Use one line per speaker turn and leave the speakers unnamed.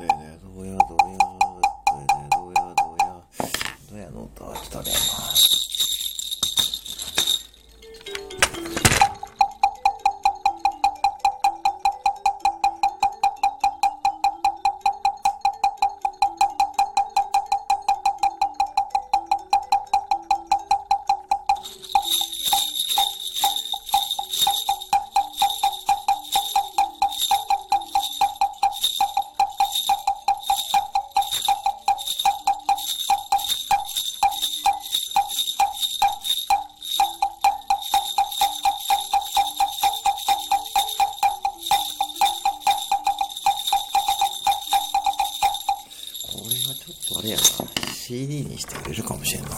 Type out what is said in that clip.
どうやどうやどうやどうやどうやどうやの音はちょっとあれやなこれはちょっとあれやな。CD にしてくれるかもしれんな。